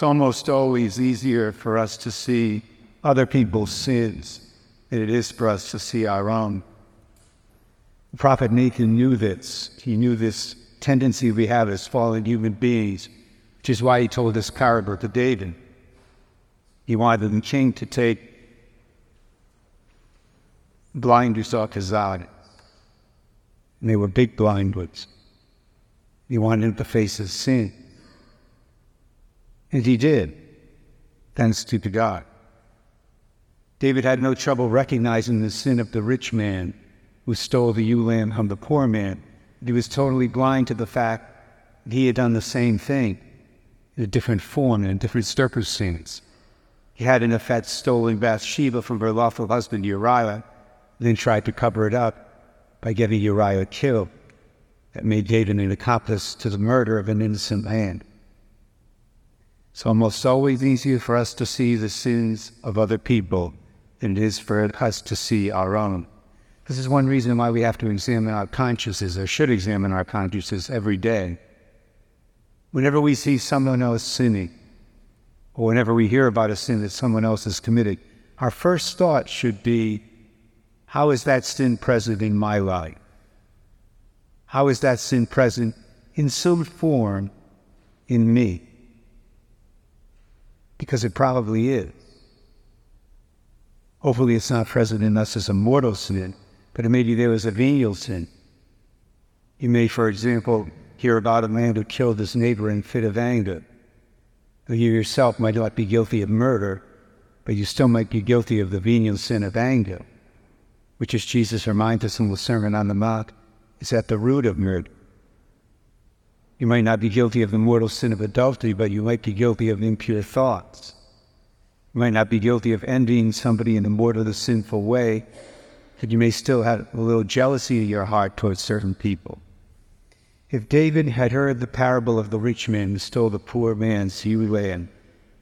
It's almost always easier for us to see other people's sins than it is for us to see our own. The prophet Nathan knew this. He knew this tendency we have as fallen human beings, which is why he told this parable to David. He wanted the king to take blinders off his eyes. And they were big blind ones. He wanted him to face his sin. And he did, thanks to God. David had no trouble recognizing the sin of the rich man who stole the ewe lamb from the poor man. He was totally blind to the fact that he had done the same thing in a different form, and in a different circumstance. He had, in effect, stolen Bathsheba from her lawful husband Uriah, then tried to cover it up by getting Uriah killed. That made David an accomplice to the murder of an innocent man. It's almost always easier for us to see the sins of other people than it is for us to see our own. This is one reason why we have to examine our consciences, or should examine our consciences every day. Whenever we see someone else sinning, or whenever we hear about a sin that someone else has committed, our first thought should be, how is that sin present in my life? How is that sin present in some form in me? Because it probably is. Hopefully, it's not present in us as a mortal sin, but maybe there was a venial sin. You may, for example, hear about a man who killed his neighbor in fit of anger. You yourself might not be guilty of murder, but you still might be guilty of the venial sin of anger, which, as Jesus reminds us in the Sermon on the Mount, is at the root of murder. You might not be guilty of the mortal sin of adultery, but you might be guilty of impure thoughts. You might not be guilty of envying somebody in a mortal sinful way, but you may still have a little jealousy in your heart towards certain people. If David had heard the parable of the rich man who stole the poor man's ewe lamb,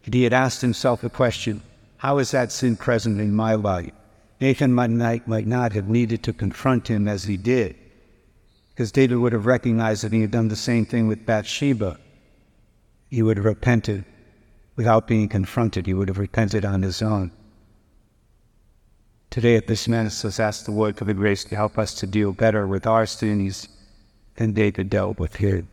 and he had asked himself the question, How is that sin present in my life? Nathan might not have needed to confront him as he did, because David would have recognized that he had done the same thing with Bathsheba. He would have repented without being confronted. He would have repented on his own. Today at this Mass, let's ask the Lord for the grace to help us to deal better with our sins than David dealt with his.